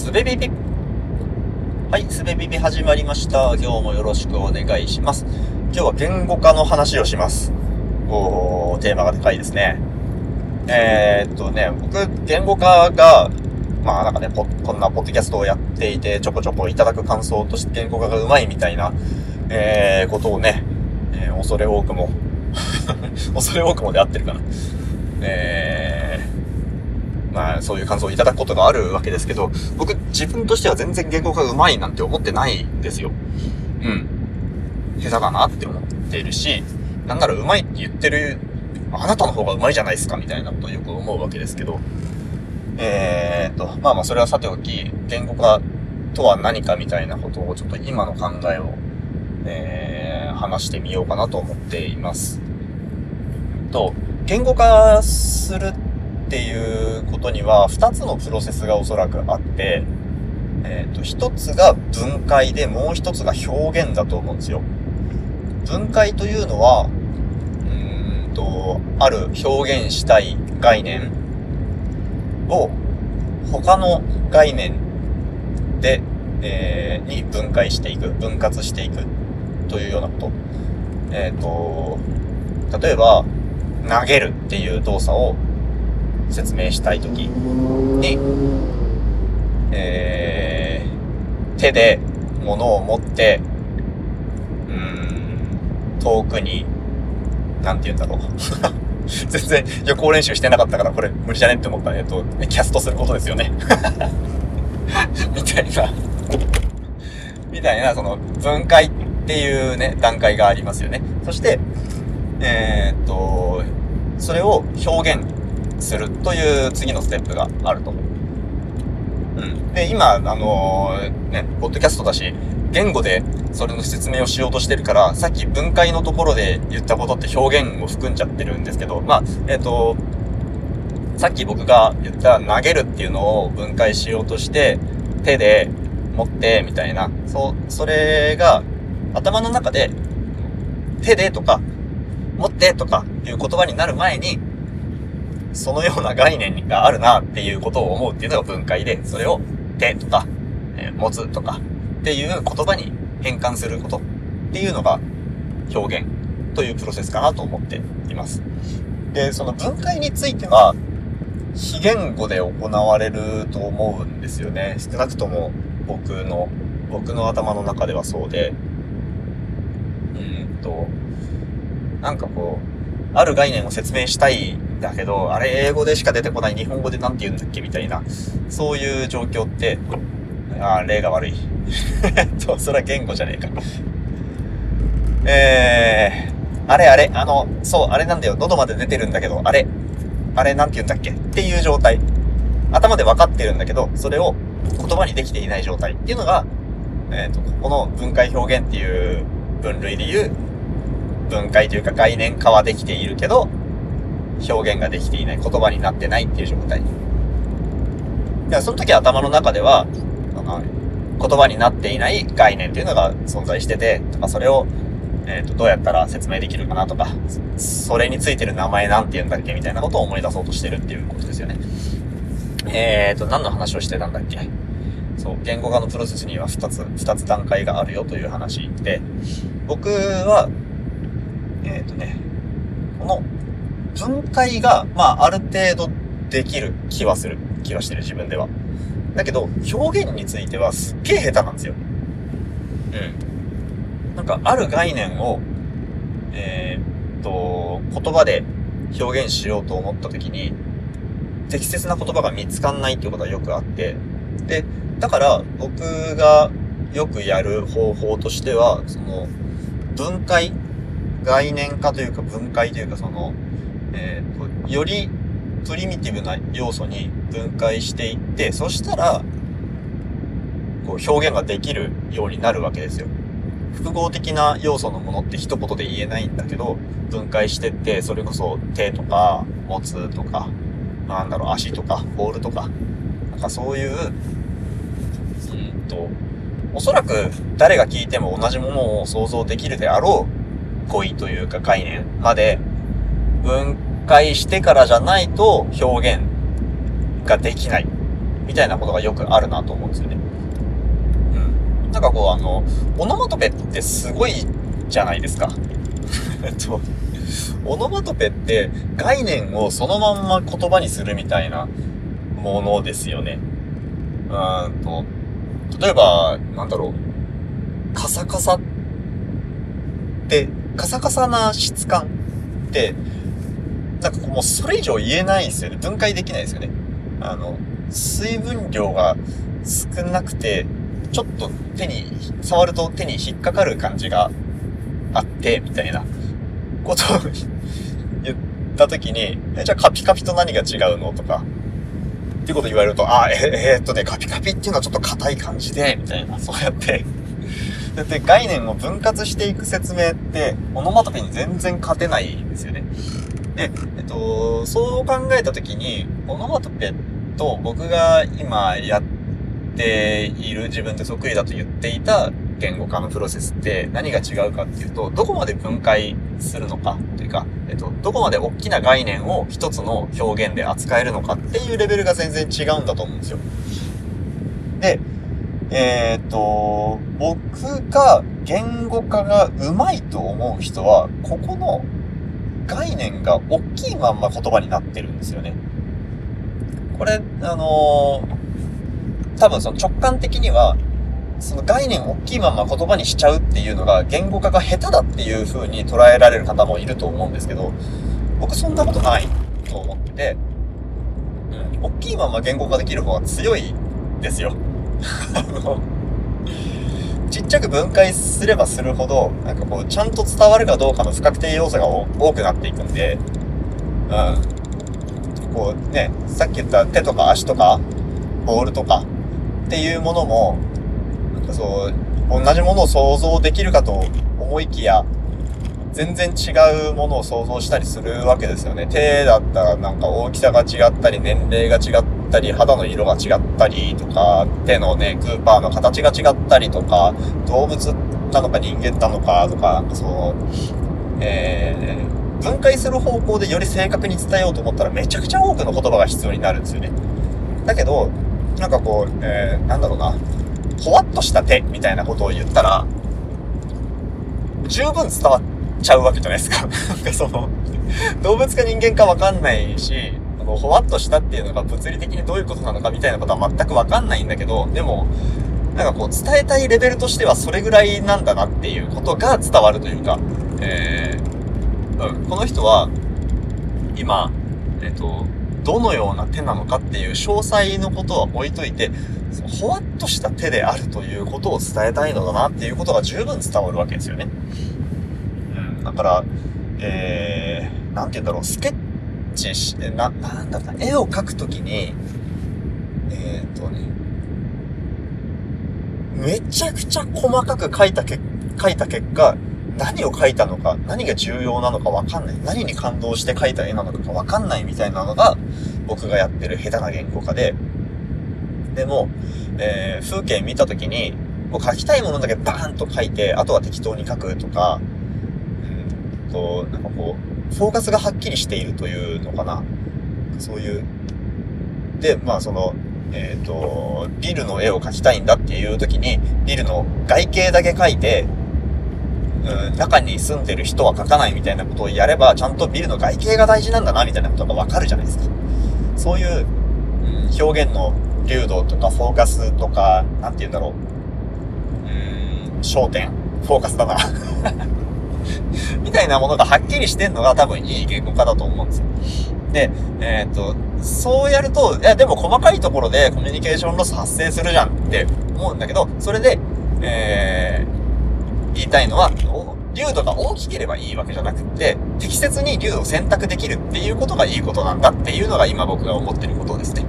すべビビ。はい、すべビビ始まりました。今日もよろしくお願いします。今日は言語化の話をします。おー、テーマがでかいですね。えー、っとね、僕、言語化が、まあなんかねこ、こんなポッドキャストをやっていて、ちょこちょこいただく感想として言語化がうまいみたいな、えー、ことをね、えー、恐れ多くも 恐れ多くもで合ってるかな。えー、まあそういう感想をいただくことがあるわけですけど、僕自分としては全然言語化うまいなんて思ってないんですよ。うん。下手だなって思っているし、なんならうまいって言ってる、あなたの方がうまいじゃないですかみたいなことをよく思うわけですけど、えー、っと、まあまあそれはさておき、言語化とは何かみたいなことをちょっと今の考えを、えー、話してみようかなと思っています。と、言語化するってっていうことには、二つのプロセスがおそらくあって、えっ、ー、と、一つが分解で、もう一つが表現だと思うんですよ。分解というのは、うんと、ある表現したい概念を他の概念で、えー、に分解していく、分割していくというようなこと。えっ、ー、と、例えば、投げるっていう動作を説明したいときに、えー、手で物を持って、うん、遠くに、なんて言うんだろう。全然予行練習してなかったからこれ無理じゃねって思ったえっと、キャストすることですよね。みたいなみたいな、その分解っていうね、段階がありますよね。そして、えー、っと、それを表現するという次のステップがあると。うん。で、今、あのー、ね、ポッドキャストだし、言語でそれの説明をしようとしてるから、さっき分解のところで言ったことって表現を含んじゃってるんですけど、まあ、えっ、ー、と、さっき僕が言った投げるっていうのを分解しようとして、手で持ってみたいな、そう、それが頭の中で手でとか持ってとかいう言葉になる前に、そのような概念があるなっていうことを思うっていうのが分解で、それを手とか、えー、持つとかっていう言葉に変換することっていうのが表現というプロセスかなと思っています。で、その分解については、非言語で行われると思うんですよね。少なくとも僕の、僕の頭の中ではそうで、うんと、なんかこう、ある概念を説明したいだけど、あれ英語でしか出てこない日本語で何て言うんだっけみたいな、そういう状況って、ああ、例が悪い。えっと、それは言語じゃねえか。えー、あれあれ、あの、そう、あれなんだよ。喉まで出てるんだけど、あれ、あれなんて言うんだっけ？っていう状態。頭で分かってるんだけど、それを言葉にできていない状態っていうのが、えっ、ー、と、この分解表現っていう分類で言う分解というか概念化はできているけど、表現ができていない、言葉になってないっていう状態。でその時頭の中では、言葉になっていない概念っていうのが存在してて、とかそれを、えっ、ー、と、どうやったら説明できるかなとか、それについてる名前なんて言うんだっけみたいなことを思い出そうとしてるっていうことですよね。えっ、ー、と、何の話をしてたんだっけ？そう、言語化のプロセスには2つ、2つ段階があるよという話で、僕は、えっ、ー、とね、この分解が、まあ、ある程度できる気はする。気はしてる、自分では。だけど、表現についてはすっげえ下手なんですよ。うん。なんか、ある概念を、えー、っと、言葉で表現しようと思った時に、適切な言葉が見つかんないっていうことはよくあって、で、だから僕がよくやる方法としては、その、分解概念化というか分解というかその、えっ、ー、と、よりプリミティブな要素に分解していって、そしたら、こう表現ができるようになるわけですよ。複合的な要素のものって一言で言えないんだけど、分解してって、それこそ手とか、持つとか、なんだろう、足とか、ボールとか、なんかそういう、うんと、おそらく誰が聞いても同じものを想像できるであろう語彙というか概念まで分解してからじゃないと表現ができないみたいなことがよくあるなと思うんですよね。うん。なんかこうあの、オノマトペってすごいじゃないですか。えっと、オノマトペって概念をそのまんま言葉にするみたいなものですよね。うーんと、例えば、なんだろう、カサカサって、カサカサな質感って、なんかもうそれ以上言えないですよね。分解できないですよね。あの、水分量が少なくて、ちょっと手に、触ると手に引っかかる感じがあって、みたいなことを言ったときに、じゃあカピカピと何が違うの？とか、っていうこと言われると、あ、え、ー、っとね、カピカピっていうのはちょっと硬い感じで、みたいな、そうやってだって概念を分割していく説明って、オノマトペに全然勝てないんですよね。で、えっと、そう考えたときに、オノマトペと僕が今やっている自分で得意だと言っていた言語化のプロセスって何が違うかっていうと、どこまで分解するのかというか、えっと、どこまで大きな概念を一つの表現で扱えるのかっていうレベルが全然違うんだと思うんですよ。で、えっ、と、僕が言語化がうまいと思う人は、ここの概念が大きいまんま言葉になってるんですよね。これ、あのー、多分その直感的には、その概念を大きいまま言葉にしちゃうっていうのが言語化が下手だっていう風に捉えられる方もいると思うんですけど、僕そんなことないと思ってて、うん、大きいまま言語化できる方が強いですよ。あの、ちっちゃく分解すればするほど、なんかこう、ちゃんと伝わるかどうかの不確定要素が多くなっていくんで、うん。こうね、さっき言った手とか足とか、ボールとかっていうものも、なんかそう、同じものを想像できるかと思いきや、全然違うものを想像したりするわけですよね。手だったらなんか大きさが違ったり、年齢が違ったり、肌の色が違ったりとか、手のね、グーパーの形が違ったりとか、動物なのか人間なのかとか、そう、えー、分解する方向でより正確に伝えようと思ったらめちゃくちゃ多くの言葉が必要になるんですよね。だけど、なんかこう、えー、なんだろうな、ほわっとした手みたいなことを言ったら、十分伝わっちゃうわけじゃないですか。なんかその、動物か人間かわかんないし、こう、ほわっとしたっていうのが物理的にどういうことなのかみたいなことは全くわかんないんだけど、でも、なんかこう、伝えたいレベルとしてはそれぐらいなんだなっていうことが伝わるというか、えー、うん、この人は、今、えっ、ーと、どのような手なのかっていう詳細のことは置いといて、ほわっとした手であるということを伝えたいのだなっていうことが十分伝わるわけですよね。うん、だから、えー、なんて言うんだろう、スケッチし、な、なんだろうな、絵を描くときに、えっ、とね、めちゃくちゃ細かく描いたけ、描いた結果、何を描いたのか、何が重要なのかわかんない。何に感動して描いた絵なのかわかんないみたいなのが、僕がやってる下手な言語化で、でも、えー、風景見たときに、もう描きたいものだけバーンと描いて、あとは適当に描くとか、うんと、なんかこう、フォーカスがはっきりしているというのかな。そういう。で、まあその、えっ、ー、と、ビルの絵を描きたいんだっていう時に、ビルの外形だけ描いて、うん、中に住んでる人は描かないみたいなことをやれば、ちゃんとビルの外形が大事なんだな、みたいなことがわかるじゃないですか。そういう、うん、表現の流動とかフォーカスとか、なんて言うんだろう。うん、焦点フォーカスだな みたいなものがはっきりしてんのが多分いい言語化だと思うんですよ。で、えー、っと、そうやると、いや、でも細かいところでコミュニケーションロス発生するじゃんって思うんだけど、それで、えー、言いたいのは、流度が大きければいいわけじゃなくって、適切に流度を選択できるっていうことがいいことなんだっていうのが今僕が思ってることですね。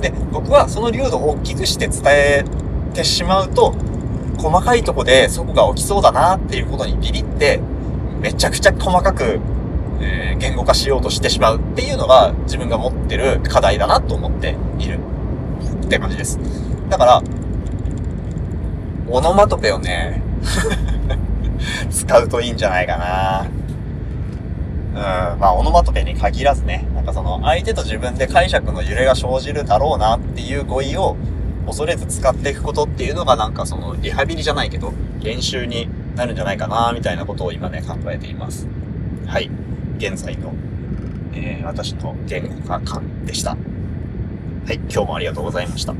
で、僕はその流度を大きくして伝えてしまうと、細かいとこでそこが起きそうだなっていうことにビビって、めちゃくちゃ細かく、えー、言語化しようとしてしまうっていうのが自分が持ってる課題だなと思っているって感じです。だから、オノマトペをね、使うといいんじゃないかな。うん、まあ、オノマトペに限らずね、なんかその相手と自分で解釈の揺れが生じるだろうなっていう語彙を恐れず使っていくことっていうのがなんかそのリハビリじゃないけど練習になるんじゃないかなみたいなことを今ね考えています。はい。現在の、えー、私の言語化感でした。はい。今日もありがとうございました。